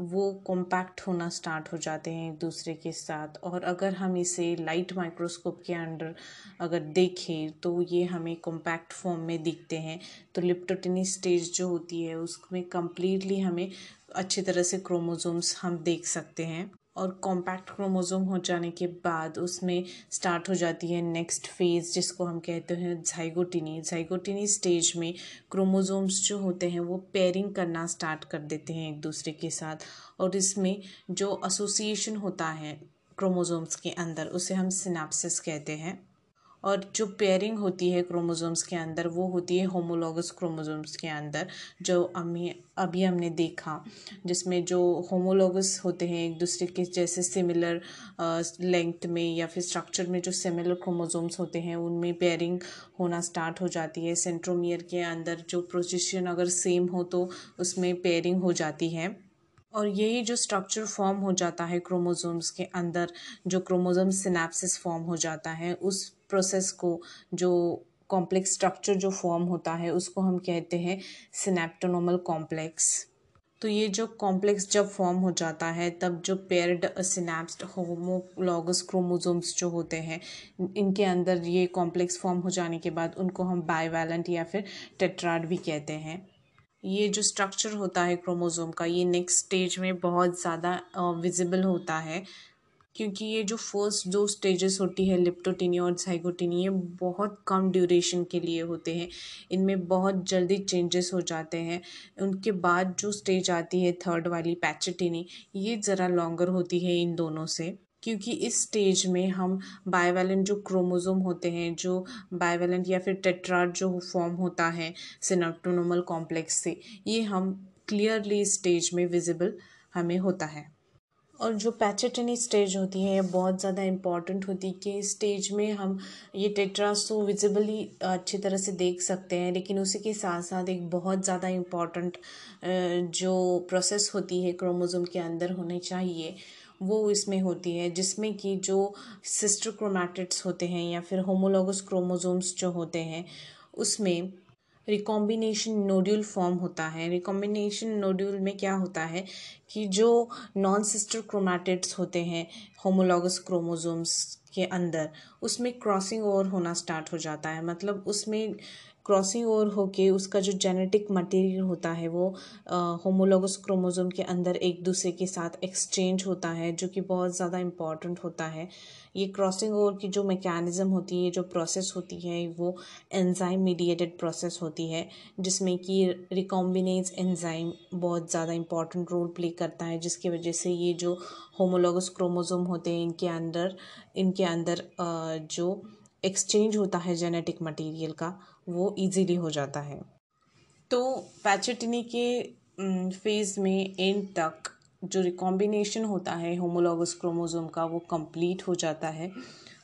वो कॉम्पैक्ट होना स्टार्ट हो जाते हैं एक दूसरे के साथ। और अगर हम इसे लाइट माइक्रोस्कोप के अंडर अगर देखें तो ये हमें कॉम्पैक्ट फॉर्म में दिखते हैं। तो लिप्टोटिनी स्टेज जो होती है, उसमें कम्प्लीटली हमें अच्छी तरह से क्रोमोजोम्स हम देख सकते हैं। और कॉम्पैक्ट क्रोमोज़ोम हो जाने के बाद उसमें स्टार्ट हो जाती है नेक्स्ट फ़ेज़ जिसको हम कहते हैं जाइगोटिनी जाइगोटिनी स्टेज में क्रोमोज़ोम्स जो होते हैं, वो पेयरिंग करना स्टार्ट कर देते हैं एक दूसरे के साथ। और इसमें जो एसोसिएशन होता है क्रोमोज़ोम्स के अंदर, उसे हम सिनाप्सिस कहते हैं। और जो पेयरिंग होती है क्रोमोजोम्स के अंदर, वो होती है होमोलॉगस क्रोमोजोम्स के अंदर, जो हमें अभी हमने देखा, जिसमें जो होमोलॉगस होते हैं, एक दूसरे के जैसे सिमिलर लेंथ में या फिर स्ट्रक्चर में जो सिमिलर क्रोमोजोम्स होते हैं, उनमें पेयरिंग होना स्टार्ट हो जाती है। सेंट्रोमियर के अंदर जो प्रोजिशन अगर सेम हो तो उसमें पेयरिंग हो जाती है। और यही जो स्ट्रक्चर फॉर्म हो जाता है क्रोमोजोम्स के अंदर, जो क्रोमोजोम सिनेप्सिस फॉर्म हो जाता है, उस प्रोसेस को जो कॉम्प्लेक्स स्ट्रक्चर जो फॉर्म होता है, उसको हम कहते हैं सिनेप्टोनोमल कॉम्प्लेक्स तो ये जो कॉम्प्लेक्स जब फॉर्म हो जाता है, तब जो पेयर्ड सिनेप्स्ड होमोलॉगस क्रोमोजोम्स जो होते हैं, इनके अंदर ये कॉम्प्लेक्स फॉर्म हो जाने के बाद उनको हम बायोवैलेंट या फिर टेट्राड भी कहते हैं. ये जो स्ट्रक्चर होता है क्रोमोज़ोम का, ये नेक्स्ट स्टेज में बहुत ज़्यादा विजिबल होता है. क्योंकि ये जो फ़र्स्ट दो स्टेजेस होती है लिप्टोटिनी और साइगोटिनी ये बहुत कम ड्यूरेशन के लिए होते हैं। इनमें बहुत जल्दी चेंजेस हो जाते हैं। उनके बाद जो स्टेज आती है थर्ड वाली पैचटिनी ये ज़रा लॉन्गर होती है इन दोनों से। क्योंकि इस स्टेज में हम बायोवेलेंट जो क्रोमोज़ोम होते हैं, जो बायोवेलेंट या फिर टेट्राड जो फॉर्म होता है सिनेप्टोनोमल कॉम्प्लेक्स से, ये हम क्लियरली स्टेज में विजिबल हमें होता है। और जो पैचेटनी स्टेज होती है बहुत ज़्यादा इंपॉर्टेंट होती है कि स्टेज में हम ये टेट्रास विजिबली अच्छी तरह से देख सकते हैं, लेकिन उसी के साथ साथ एक बहुत ज़्यादा इंपॉर्टेंट जो प्रोसेस होती है क्रोमोज़ोम के अंदर होने चाहिए, वो इसमें होती है, जिसमें कि जो सिस्टर क्रोमैटिड्स होते हैं या फिर होमोलॉगस क्रोमोजोम्स जो होते हैं, उसमें रिकॉम्बिनेशन नोड्यूल फॉर्म होता है। रिकॉम्बिनेशन नोड्यूल में क्या होता है कि जो नॉन सिस्टर क्रोमैटिड्स होते हैं होमोलॉगस क्रोमोजोम्स के अंदर, उसमें क्रॉसिंग ओवर होना स्टार्ट हो जाता है। मतलब उसमें क्रॉसिंग ओवर होके उसका जो जेनेटिक मटेरियल होता है वो होमोलोगस क्रोमोसोम के अंदर एक दूसरे के साथ एक्सचेंज होता है, जो कि बहुत ज़्यादा इंपॉर्टेंट होता है। ये क्रॉसिंग ओवर की जो मैकेनिज़्म होती है जो प्रोसेस होती है, वो एंजाइम मीडिएटेड प्रोसेस होती है, जिसमें कि रिकॉम्बिनेज एंजाइम बहुत ज़्यादा इंपॉर्टेंट रोल प्ले करता है, जिसकी वजह से ये जो होमोलोगस क्रोमोसोम होते हैं, इनके अंदर इनके अंदर जो एक्सचेंज होता है जेनेटिक मटेरियल का वो इजीली हो जाता है। तो पैचेटिनी के फ़ेज़ में एंड तक जो रिकॉम्बिनेशन होता है होमोलॉगस क्रोमोज़ोम का वो कंप्लीट हो जाता है।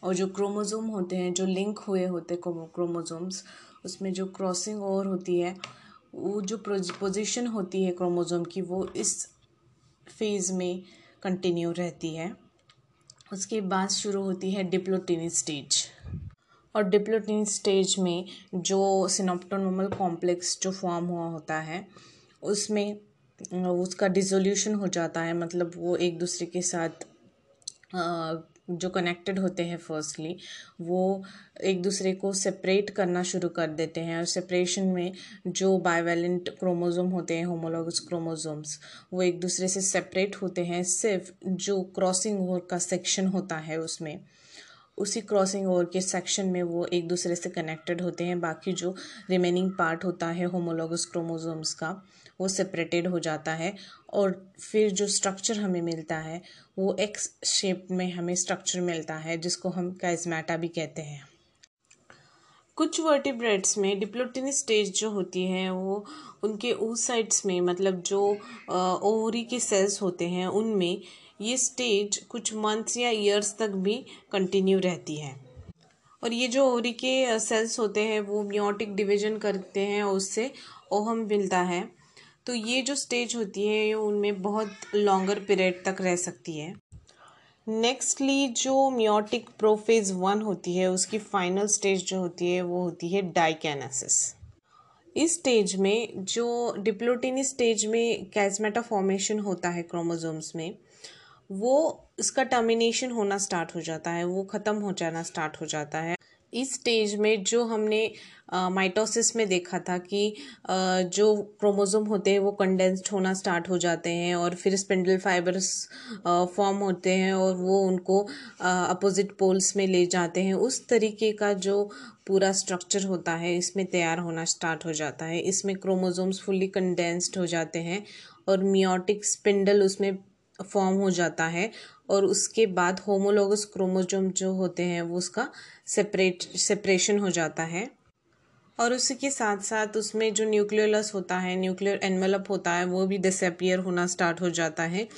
और जो क्रोमोज़ोम होते हैं, जो लिंक हुए होते हैं क्रोमोज़ोम्स उसमें जो क्रॉसिंग ओवर होती है, वो जो पोजीशन होती है क्रोमोज़ोम की, वो इस फ़ेज़ में कंटिन्यू रहती है। उसके बाद शुरू होती है डिप्लोटिनी स्टेज और डिप्लोटिनी स्टेज में जो सिनोप्टोनोमल कॉम्प्लेक्स जो फॉर्म हुआ होता है, उसमें उसका डिसोल्यूशन हो जाता है। मतलब वो एक दूसरे के साथ जो कनेक्टेड होते हैं फर्स्टली वो एक दूसरे को सेपरेट करना शुरू कर देते हैं। और सेपरेशन में जो बायोवेलेंट क्रोमोज़ोम होते हैं होमोलॉगस क्रोमोज़ोम्स वो एक दूसरे से सेपरेट होते हैं। सिर्फ़ जो क्रॉसिंग ओवर का सेक्शन होता है उसमें। उसी क्रॉसिंग ओवर के सेक्शन में वो एक दूसरे से कनेक्टेड होते हैं। बाकी जो रिमेनिंग पार्ट होता है होमोलॉगस क्रोमोज़ोम्स का, वो सेपरेटेड हो जाता है। और फिर जो स्ट्रक्चर हमें मिलता है, वो एक्स शेप में हमें स्ट्रक्चर मिलता है, जिसको हम कैजमेटा भी कहते हैं। कुछ वर्टिब्रेट्स में डिप्लोटिनी स्टेज जो होती है, वो उनके उस साइड्स में मतलब जो ओवरी के सेल्स होते हैं, उनमें ये स्टेज कुछ मंथ्स या ईयर्स तक भी कंटिन्यू रहती है। और ये जो ओवरी के सेल्स होते हैं, वो म्योटिक डिवीज़न करते हैं और उससे ओहम मिलता है। तो ये जो स्टेज होती है उनमें बहुत लॉन्गर पीरियड तक रह सकती है। नेक्स्टली जो म्योटिक प्रोफेज वन होती है, उसकी फाइनल स्टेज जो होती है, वो होती है डाइकैनेसिस इस स्टेज में, जो डिप्लोटिनी स्टेज में कैजमेटा फॉर्मेशन होता है क्रोमोजोम्स में वो इसका टर्मिनेशन होना स्टार्ट हो जाता है, वो ख़त्म हो जाना स्टार्ट हो जाता है। इस स्टेज में जो हमने माइटोसिस में देखा था कि जो क्रोमोज़ोम होते हैं वो कंडेंस्ड होना स्टार्ट हो जाते हैं और फिर स्पिंडल फाइबर्स फॉर्म होते हैं और वो उनको अपोजिट पोल्स में ले जाते हैं। उस तरीके का जो पूरा स्ट्रक्चर होता है, इसमें तैयार होना स्टार्ट हो जाता है। इसमें क्रोमोज़ोम्स फुल्ली कंडेंस्ड हो जाते हैं और मियोटिक स्पिंडल उसमें फॉर्म हो जाता है और उसके बाद होमोलोगस क्रोमोजोम जो होते हैं, वो उसका सेपरेट सेपरेशन हो जाता है। और उसी के साथ साथ उसमें जो न्यूक्लियोलस होता है न्यूक्लियर एनवेलप होता है, वो भी डिसअपियर होना स्टार्ट हो जाता है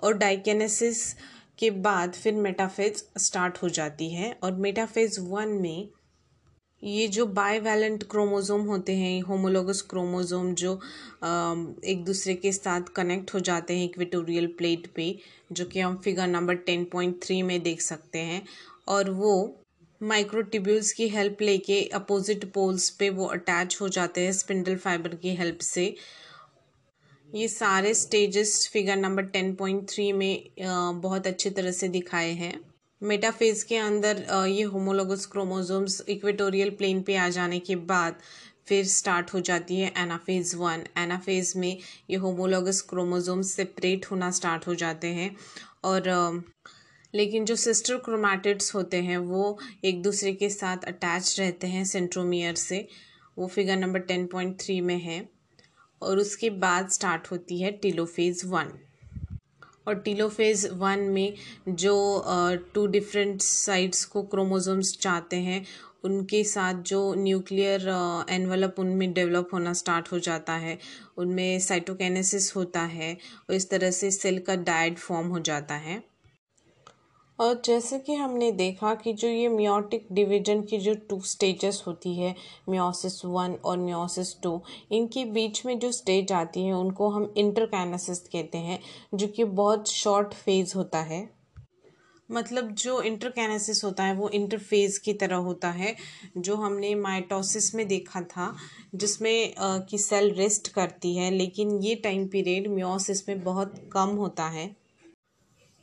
और डाइकेनेसिस के बाद फिर मेटाफेज स्टार्ट हो जाती है और मेटाफेज वन में ये जो बाईवैलेंट क्रोमोज़ोम होते हैं होमोलोगस क्रोमोज़ोम जो एक दूसरे के साथ कनेक्ट हो जाते हैं इक्विटोरियल प्लेट पे, जो कि हम figure number ten point three में देख सकते हैं। और वो माइक्रोटिब्यूल्स की हेल्प लेके अपोजिट पोल्स पे वो अटैच हो जाते हैं स्पिंडल फाइबर की हेल्प से। ये सारे stages figure number ten point three में बहुत अच्छी तरह से दिखाए हैं। मेटाफेज के अंदर ये होमोलोगस क्रोमोजोम्स इक्वेटोरियल प्लेन पे आ जाने के बाद फिर स्टार्ट हो जाती है एनाफेज वन एनाफेज में ये होमोलोगस क्रोमोजोम्स सेपरेट होना स्टार्ट हो जाते हैं और लेकिन जो सिस्टर क्रोमैटिड्स होते हैं, वो एक दूसरे के साथ अटैच रहते हैं सेंट्रोमियर से। वो figure number ten point three में है और उसके बाद स्टार्ट होती है टिलोफेज वन और टीलोफेज वन में जो टू डिफरेंट साइड्स को क्रोमोसोम्स चाहते हैं, उनके साथ जो न्यूक्लियर एनवलप उनमें डेवलप होना स्टार्ट हो जाता है, उनमें साइटोकेनेसिस होता है, और इस तरह से सेल का डायड फॉर्म हो जाता है। और जैसे कि हमने देखा कि जो ये मियोटिक डिवीज़न की जो टू स्टेजेस होती है मियोसिस वन और मियोसिस टू इनके बीच में जो स्टेज आती है, उनको हम इंटरकैनासिस कहते हैं, जो कि बहुत शॉर्ट फ़ेज़ होता है। मतलब जो इंटरकैनासिस होता है, वो इंटरफेज की तरह होता है, जो हमने माइटोसिस में देखा था, जिसमें कि सेल रेस्ट करती है, लेकिन ये टाइम पीरियड मियोसिस में बहुत कम होता है।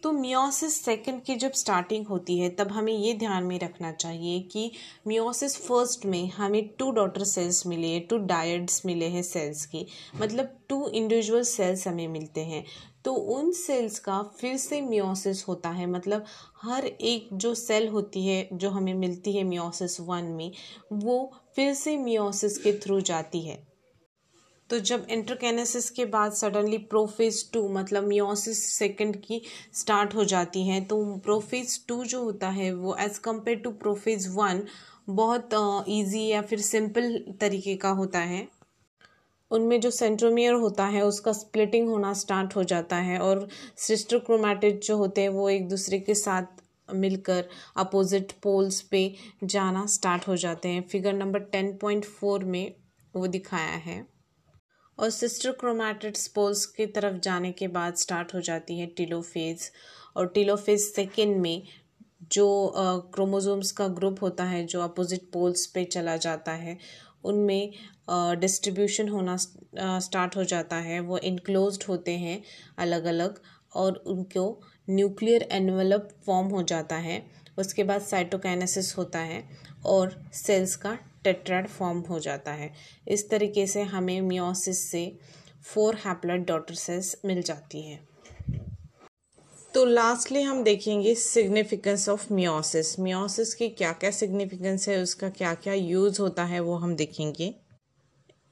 तो मियोसिस सेकंड की जब स्टार्टिंग होती है, तब हमें ये ध्यान में रखना चाहिए कि मियोसिस फ़र्स्ट में हमें टू डॉटर सेल्स मिले हैं टू डायड्स मिले हैं सेल्स की। मतलब टू इंडिविजुअल सेल्स हमें मिलते हैं। तो उन सेल्स का फिर से मियोसिस होता है। मतलब हर एक जो सेल होती है, जो हमें मिलती है मियोसिस वन में, वो फिर से मियोसिस के थ्रू जाती है। तो जब इंटरकेनेसिस के बाद सडनली प्रोफेज टू मतलब मियोसिस सेकंड की स्टार्ट हो जाती हैं तो प्रोफेज टू जो होता है, वो as compared to prophase one बहुत इजी या फिर सिंपल तरीके का होता है। उनमें जो सेंट्रोमियर होता है, उसका स्प्लिटिंग होना स्टार्ट हो जाता है और सिस्टर क्रोमैटिड जो होते हैं, वो एक दूसरे के साथ मिलकर अपोजिट पोल्स पे जाना स्टार्ट हो जाते हैं। Figure number ten point four में वो दिखाया है। और सिस्टर क्रोमैटिड्स पोल्स की तरफ़ जाने के बाद स्टार्ट हो जाती है टिलोफेज। और टिलोफेज सेकेंड में जो क्रोमोजोम्स का ग्रुप होता है, जो अपोजिट पोल्स पे चला जाता है, उनमें डिस्ट्रीब्यूशन होना स्टार्ट हो जाता है। वो इनक्लोज्ड होते हैं अलग अलग और उनको न्यूक्लियर एनवलप फॉर्म हो जाता है। उसके बाद साइटोकाइनेसिस होता है और सेल्स का टेट्राड फॉर्म हो जाता है। इस तरीके से हमें मियोसिस से फोर हैप्लॉइड डॉटर सेल्स मिल जाती हैं। तो लास्टली हम देखेंगे सिग्निफिकेंस ऑफ़ मियोसिस मियोसिस की क्या क्या सिग्निफिकेंस है, उसका क्या क्या यूज़ होता है, वो हम देखेंगे।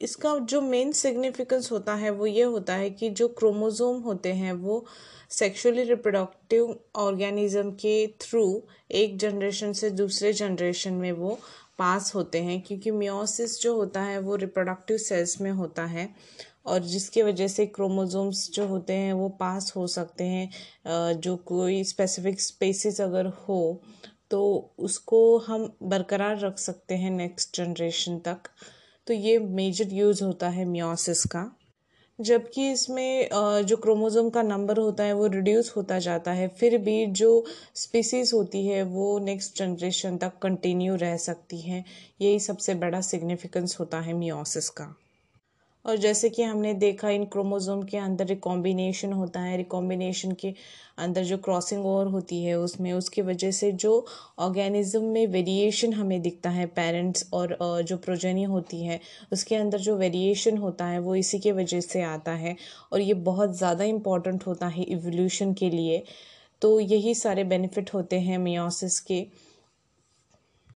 इसका जो मेन सिग्निफिकेंस होता है, वो ये होता है कि जो क्रोमोज़ोम होते हैं, वो सेक्सुअली रिप्रोडक्टिव ऑर्गेनिज्म के थ्रू एक जनरेशन से दूसरे जनरेशन में वो पास होते हैं, क्योंकि मियोसिस जो होता है वो रिप्रोडक्टिव सेल्स में होता है और जिसकी वजह से क्रोमोजोम्स जो होते हैं वो पास हो सकते हैं जो कोई स्पेसिफिक स्पेसिस अगर हो तो उसको हम बरकरार रख सकते हैं नेक्स्ट जनरेशन तक। तो ये मेजर यूज़ होता है मियोसिस का। जबकि इसमें जो क्रोमोज़ोम का नंबर होता है वो रिड्यूस होता जाता है, फिर भी जो स्पीसीज़ होती है वो नेक्स्ट जनरेशन तक कंटिन्यू रह सकती हैं। यही सबसे बड़ा सिग्निफिकेंस होता है मियोसिस का। और जैसे कि हमने देखा इन क्रोमोज़ोम के अंदर रिकॉम्बिनेशन होता है रिकॉम्बिनेशन के अंदर जो क्रॉसिंग ओवर होती है उसमें, उसकी वजह से जो ऑर्गेनिज्म में वेरिएशन हमें दिखता है पेरेंट्स और जो प्रोजेनी होती है, उसके अंदर जो वेरिएशन होता है वो इसी के वजह से आता है और ये बहुत ज़्यादा इंपॉर्टेंट होता है इवोल्यूशन के लिए। तो यही सारे बेनिफिट होते हैं मियोसिस के।